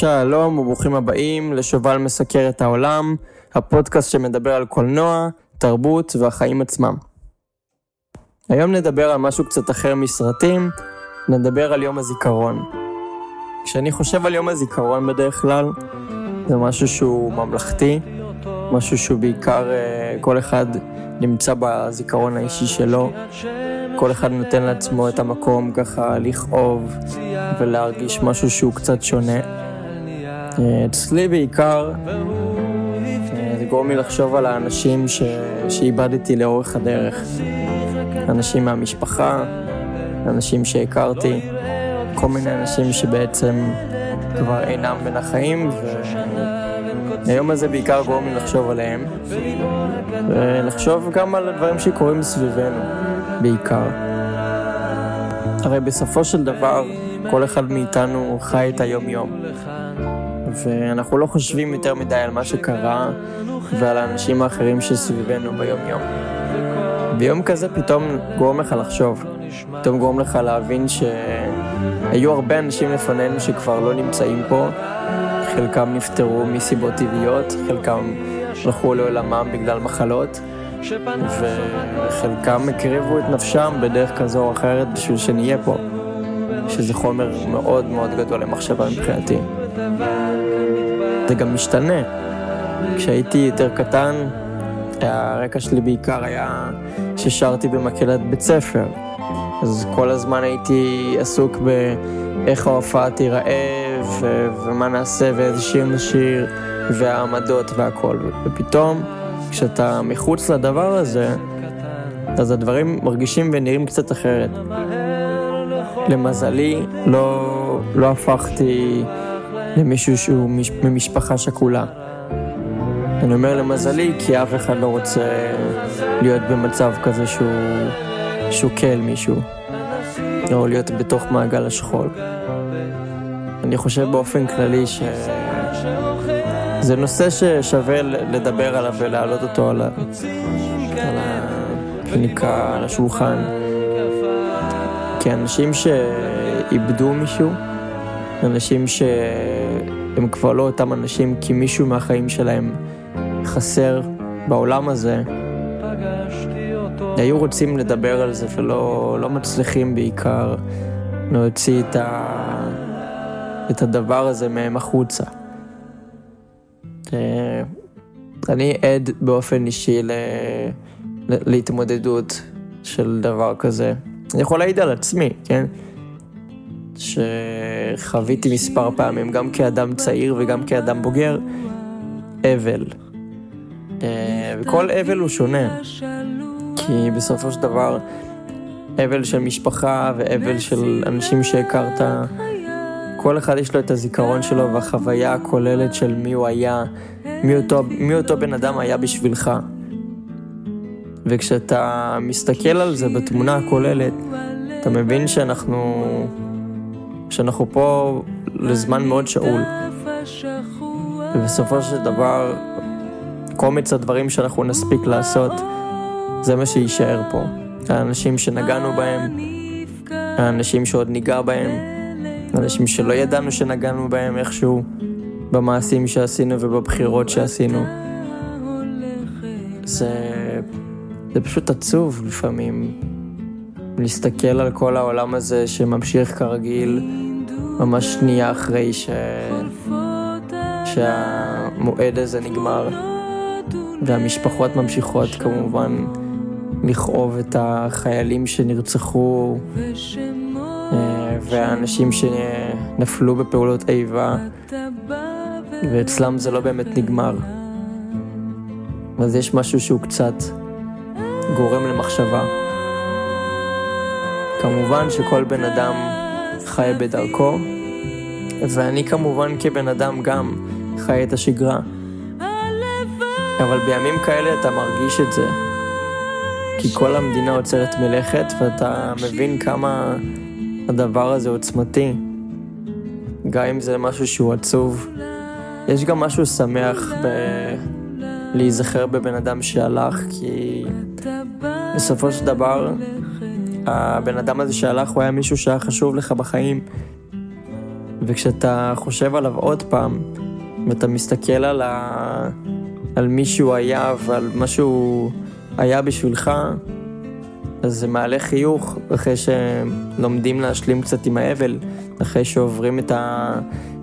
שלום וברוכים הבאים לשובל מסקר את העולם, הפודקאסט שמדבר על קולנוע, תרבות והחיים עצמם. היום נדבר על משהו קצת אחר מסרטים, נדבר על יום הזיכרון. כשאני חושב על יום הזיכרון בדרך כלל, זה משהו שהוא ממלכתי, משהו שהוא בעיקר אה, כל אחד נמצא בזיכרון האישי שלו, כל אחד נותן לעצמו את המקום ככה לכאוב ולהרגיש משהו שהוא קצת שונה. אה, אצלי בעיקר אה, זה גורם לי לחשוב על האנשים ש... שאיבדתי לאורך הדרך. אנשים מהמשפחה, אנשים שהכרתי, כל מיני אנשים שבעצם כבר אינם בין החיים, והיום הזה בעיקר גורם לי לחשוב עליהם, ולחשוב גם על הדברים שקורים סביבנו, בעיקר. הרי בסופו של דבר, כל אחד מאיתנו חי את היום-יום. ואנחנו לא חושבים יותר מדי על מה שקרה ועל האנשים האחרים שסביבנו ביום-יום. ביום כזה פתאום גורם לך לחשוב, פתאום גורם לך להבין שהיו הרבה אנשים לפנינו שכבר לא נמצאים פה, חלקם נפטרו מסיבות טבעיות, חלקם הלכו לעולמם בגלל מחלות, וחלקם הקריבו את נפשם בדרך כזו או אחרת בשביל שנהיה פה, שזה חומר מאוד מאוד גדול למחשבה מבחינתי. זה גם משתנה. כשהייתי יותר קטן, הרקע שלי בעיקר היה ששרתי במקהלת בית ספר. אז כל הזמן הייתי עסוק באיך ההופעה תיראה, ו- ומה נעשה, ואיזה שיר נשיר, והעמדות והכל. ופתאום, כשאתה מחוץ לדבר הזה, אז הדברים מרגישים ונראים קצת אחרת. למזלי, לא, לא הפכתי למישהו שהוא מש, ממשפחה שכולה. אני אומר למזלי, כי אף אחד לא רוצה להיות במצב כזה שהוא שוקל מישהו, או להיות בתוך מעגל השכול. אני חושב באופן כללי שזה נושא ששווה לדבר עליו ולהעלות אותו על, ה... על הקליניקה, על השולחן. כי אנשים שאיבדו מישהו, אנשים שהם כבר לא אותם אנשים כי מישהו מהחיים שלהם חסר בעולם הזה, היו רוצים לדבר על זה ולא לא מצליחים בעיקר להוציא את, ה, את הדבר הזה מהם החוצה. אה, אני עד באופן אישי ל, להתמודדות של דבר כזה. אני יכול להעיד על עצמי, כן? שחוויתי מספר פעמים, גם כאדם צעיר וגם כאדם בוגר, אבל. אה, וכל אבל הוא שונה, כי בסופו של דבר, אבל של משפחה ואבל של אנשים שהכרת, כל אחד יש לו את הזיכרון שלו והחוויה הכוללת של מי הוא היה, מי אותו, מי אותו בן אדם היה בשבילך. וכשאתה מסתכל על זה בתמונה הכוללת, אתה מבין שאנחנו שאנחנו פה לזמן מאוד שאול. ובסופו של דבר, קומץ הדברים שאנחנו נספיק לעשות, זה מה שיישאר פה. האנשים שנגענו בהם, האנשים שעוד ניגע בהם, האנשים שלא ידענו שנגענו בהם איכשהו, במעשים שעשינו ובבחירות שעשינו. זה, זה פשוט עצוב לפעמים. להסתכל על כל העולם הזה שממשיך כרגיל ממש שנייה אחרי ש... שהמועד הזה נגמר והמשפחות ממשיכות כמובן לכאוב את החיילים שנרצחו אה, והאנשים שנפלו בפעולות איבה ואצלם זה לא באמת נגמר. אז יש משהו שהוא קצת גורם למחשבה. כמובן שכל בן אדם חי בדרכו, ואני כמובן כבן אדם גם חי את השגרה. אבל בימים כאלה אתה מרגיש את זה, כי כל המדינה עוצרת מלאכת ואתה מבין כמה הדבר הזה עוצמתי. גם אם זה משהו שהוא עצוב, יש גם משהו שמח ב... להיזכר בבן אדם שהלך, כי בסופו של דבר הבן אדם הזה שהלך, הוא היה מישהו שהיה חשוב לך בחיים. וכשאתה חושב עליו עוד פעם, ואתה מסתכל על, ה... על מי שהוא היה ועל מה שהוא היה בשבילך, אז זה מעלה חיוך אחרי שלומדים להשלים קצת עם האבל, אחרי שעוברים את, ה...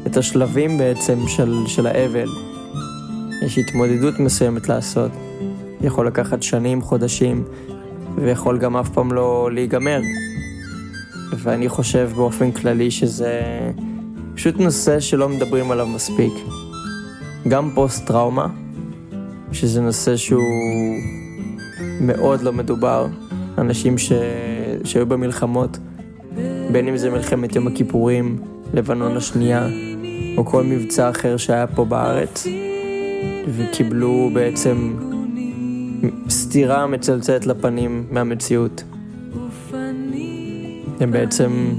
את השלבים בעצם של, של האבל. יש התמודדות מסוימת לעשות. יכול לקחת שנים, חודשים, ויכול גם אף פעם לא להיגמר. ואני חושב באופן כללי שזה פשוט נושא שלא מדברים עליו מספיק. גם פוסט-טראומה, שזה נושא שהוא מאוד לא מדובר. אנשים ש... שהיו במלחמות, בין אם זה מלחמת יום הכיפורים, לבנון השנייה, או כל מבצע אחר שהיה פה בארץ, וקיבלו בעצם סתירה מצלצלת לפנים מהמציאות. הם בעצם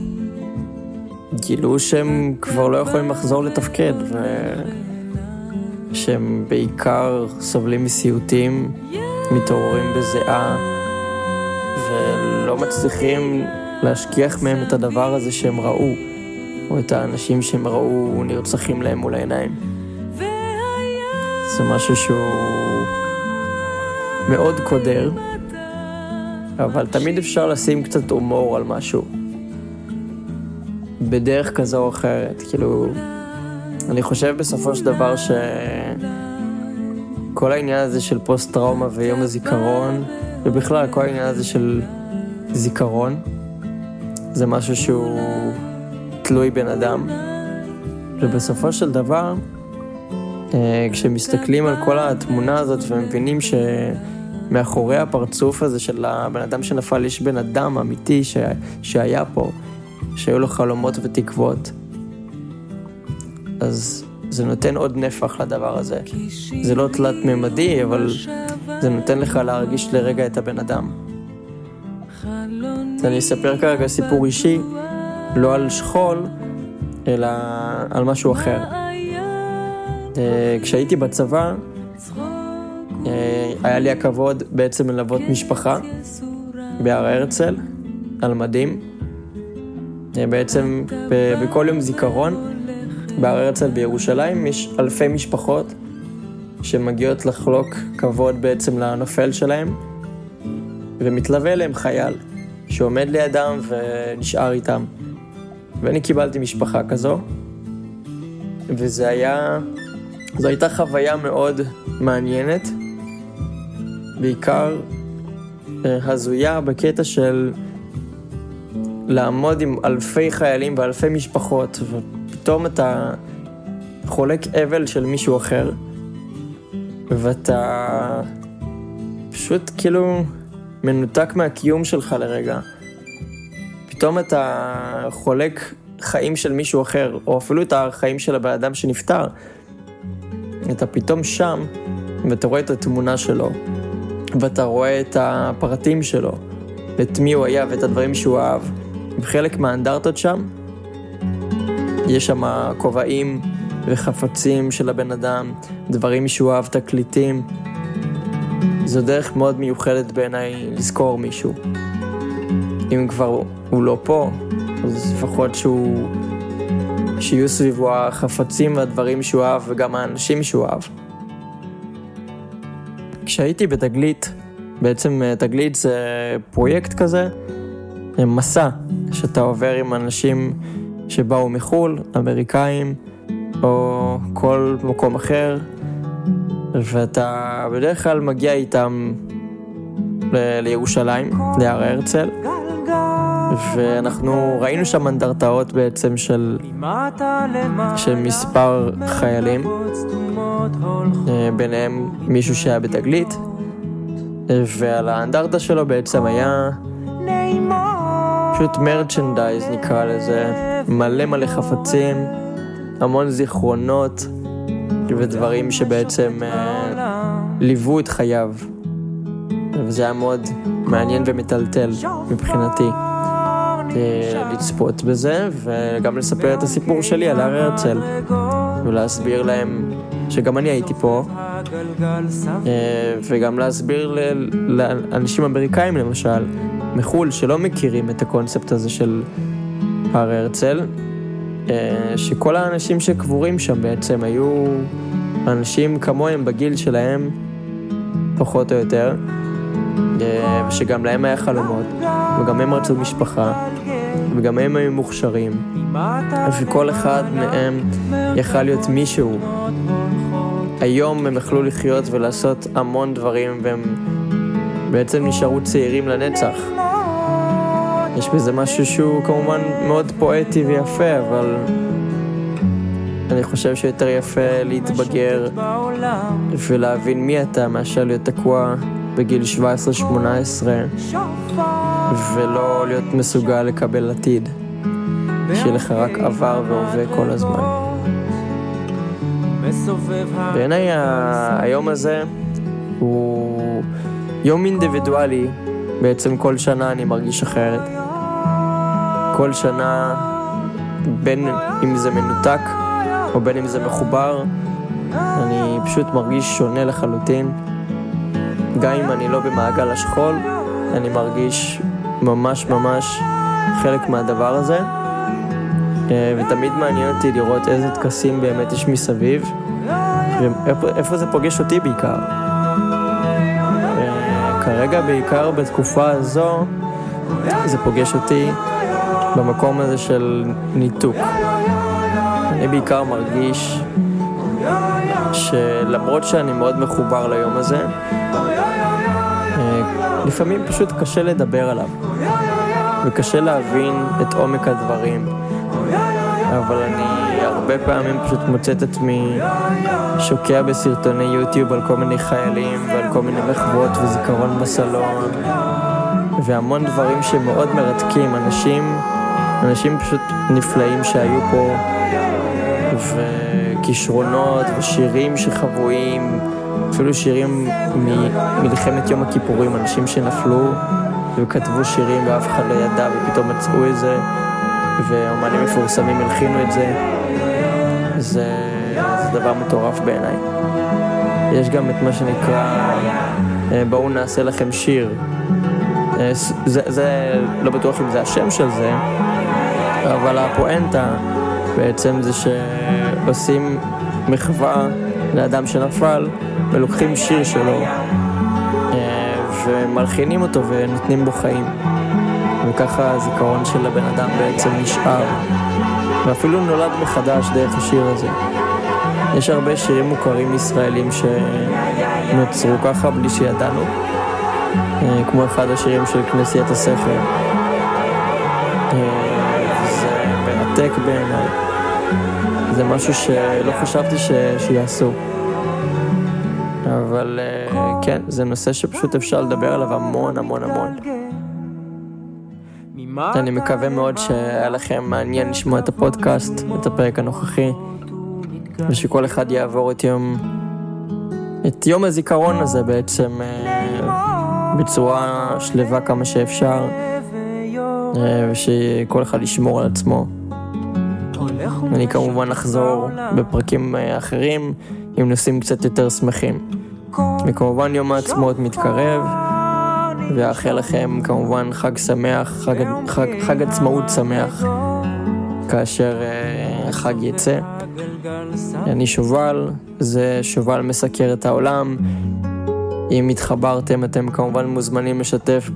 גילו שהם כבר לא יכולים לחזור לתפקד, ושהם בעיקר סובלים מסיוטים, מתעוררים בזיעה, ולא מצליחים להשכיח מהם את הדבר הזה שהם ראו, או את האנשים שהם ראו נרצחים להם מול העיניים. זה משהו שהוא מאוד קודר, אבל תמיד אפשר לשים קצת הומור על משהו. בדרך כזו או אחרת, כאילו... אני חושב בסופו של דבר שכל העניין הזה של פוסט-טראומה ויום הזיכרון, ובכלל כל העניין הזה של זיכרון, זה משהו שהוא תלוי בן אדם. ובסופו של דבר, כשמסתכלים על כל התמונה הזאת ומבינים שמאחורי הפרצוף הזה של הבן אדם שנפל יש בן אדם אמיתי ש... שהיה פה, שהיו לו חלומות ותקוות, אז זה נותן עוד נפח לדבר הזה. זה לא תלת-ממדי, אבל זה נותן לך להרגיש לרגע את הבן אדם. אז אני אספר כרגע סיפור אישי, לא על שכול, אלא על משהו אחר. אה, כשהייתי בצבא, אה, היה לי הכבוד בעצם ללוות משפחה בהר הרצל, על מדים. אה, בעצם בכל יום זיכרון בהר הרצל בירושלים יש אלפי משפחות שמגיעות לחלוק כבוד בעצם לנופל שלהם, ומתלווה אליהם חייל שעומד לידם ונשאר איתם. ואני קיבלתי משפחה כזו, וזה היה זו הייתה חוויה מאוד מעניינת, בעיקר אה, הזויה בקטע של לעמוד עם אלפי חיילים ואלפי משפחות, ופתאום אתה חולק אבל של מישהו אחר, ואתה פשוט כאילו מנותק מהקיום שלך לרגע. פתאום אתה חולק חיים של מישהו אחר, או אפילו את החיים של הבן אדם שנפטר. אתה פתאום שם, ואתה רואה את התמונה שלו, ואתה רואה את הפרטים שלו, ואת מי הוא היה ואת הדברים שהוא אהב. וחלק מהאנדרטות שם, יש שם כובעים וחפצים של הבן אדם, דברים שהוא אהב, תקליטים. זו דרך מאוד מיוחדת בעיניי לזכור מישהו. אם כבר הוא לא פה, אז לפחות שהוא שיהיו סביבו החפצים והדברים שהוא אהב וגם האנשים שהוא אהב. כשהייתי בתגלית, בעצם אה, תגלית זה פרויקט כזה, מסע שאתה עובר עם אנשים שבאו מחו"ל, אמריקאים, או כל מקום אחר, ואתה בדרך כלל מגיע איתם לירושלים, להר הרצל. ואנחנו ראינו שם אנדרטאות בעצם של, של מספר חיילים, אה, ביניהם מישהו שהיה בתגלית, ועל האנדרטה שלו בעצם היה פשוט מרצ'נדייז נקרא לזה, מלא מלא חפצים, המון זיכרונות ודברים שבעצם אה, ליוו את חייו. וזה היה מאוד מעניין ומטלטל מבחינתי. אה, לצפות בזה, וגם לספר את הסיפור שלי על הר הרצל, ולהסביר להם שגם אני הייתי פה, אה, וגם להסביר לאנשים אמריקאים למשל, מחו"ל, שלא מכירים את הקונספט הזה של הר הרצל, אה, שכל האנשים שקבורים שם בעצם היו אנשים כמוהם בגיל שלהם, פחות או יותר, ושגם להם היה חלומות, וגם הם רצו משפחה, וגם הם היו מוכשרים, וכל אחד מהם יכל להיות מישהו. היום הם יכלו לחיות ולעשות המון דברים, והם בעצם נשארו צעירים לנצח. יש בזה משהו שהוא כמובן מאוד פואטי ויפה, אבל אני חושב שיותר יפה להתבגר ולהבין מי אתה מאשר להיות תקוע בגיל 17-18 ולא להיות מסוגל לקבל עתיד. שיהיה לך רק עבר והווה כל הזמן. בעיניי היום הזה הוא יום אינדיבידואלי, בעצם כל שנה אני מרגיש אחרת. כל שנה, בין אם זה מנותק או בין אם זה מחובר, אני פשוט מרגיש שונה לחלוטין. גם אם אני לא במעגל השכול, אני מרגיש ממש ממש חלק מהדבר הזה. אה, ותמיד מעניין אותי לראות איזה טקסים באמת יש מסביב, ואיפה זה פוגש אותי בעיקר. אה, כרגע בעיקר בתקופה הזו, זה פוגש אותי במקום הזה של ניתוק. אני בעיקר מרגיש שלמרות שאני מאוד מחובר ליום הזה, לפעמים פשוט קשה לדבר עליו, וקשה להבין את עומק הדברים. אבל אני הרבה פעמים פשוט מוצא את עצמי שוקע בסרטוני יוטיוב על כל מיני חיילים ועל כל מיני מחוות וזיכרון בסלון. והמון דברים שמאוד מרתקים, אנשים, אנשים פשוט נפלאים שהיו פה. וכישרונות ושירים שחבויים, אפילו שירים ממלחמת יום הכיפורים, אנשים שנפלו וכתבו שירים ואף אחד לא ידע ופתאום מצאו את זה ואומנים מפורסמים הלחינו את זה. זה, זה דבר מטורף בעיניי. יש גם את מה שנקרא אה, בואו נעשה לכם שיר. אה, זה, זה לא בטוח אם זה השם של זה, אבל הפואנטה בעצם זה שעושים מחווה לאדם שנפל ולוקחים שיר שלו אה, ומלחינים אותו ונותנים בו חיים. וככה הזיכרון של הבן אדם בעצם נשאר, ואפילו נולד מחדש דרך השיר הזה. יש הרבה שירים מוכרים ישראלים שנוצרו ככה בלי שידענו, אה, כמו אחד השירים של כנסיית הספר. אה, זה מרתק בעיניי. זה משהו שלא חשבתי ש... שיעשו. אבל אה, כן, זה נושא שפשוט אפשר לדבר עליו המון המון המון. אני מקווה מאוד שהיה לכם מעניין לשמוע את הפודקאסט, את הפרק הנוכחי, ושכל אחד יעבור את יום, את יום הזיכרון הזה בעצם אה, בצורה שלווה כמה שאפשר, אה, ושכל אחד ישמור על עצמו. אני כמובן אחזור בפרקים אה, אחרים עם נושאים קצת יותר שמחים. וכמובן יום העצמאות מתקרב. ואאחל לכם כמובן חג שמח, חג, חג, חג עצמאות שמח, כאשר uh, החג יצא. אני שובל, זה שובל מסקר את העולם. אם התחברתם, אתם כמובן מוזמנים לשתף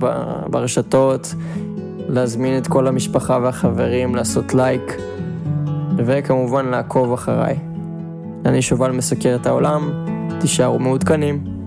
ברשתות, להזמין את כל המשפחה והחברים, לעשות לייק, וכמובן לעקוב אחריי. אני שובל מסקר את העולם, תישארו מעודכנים.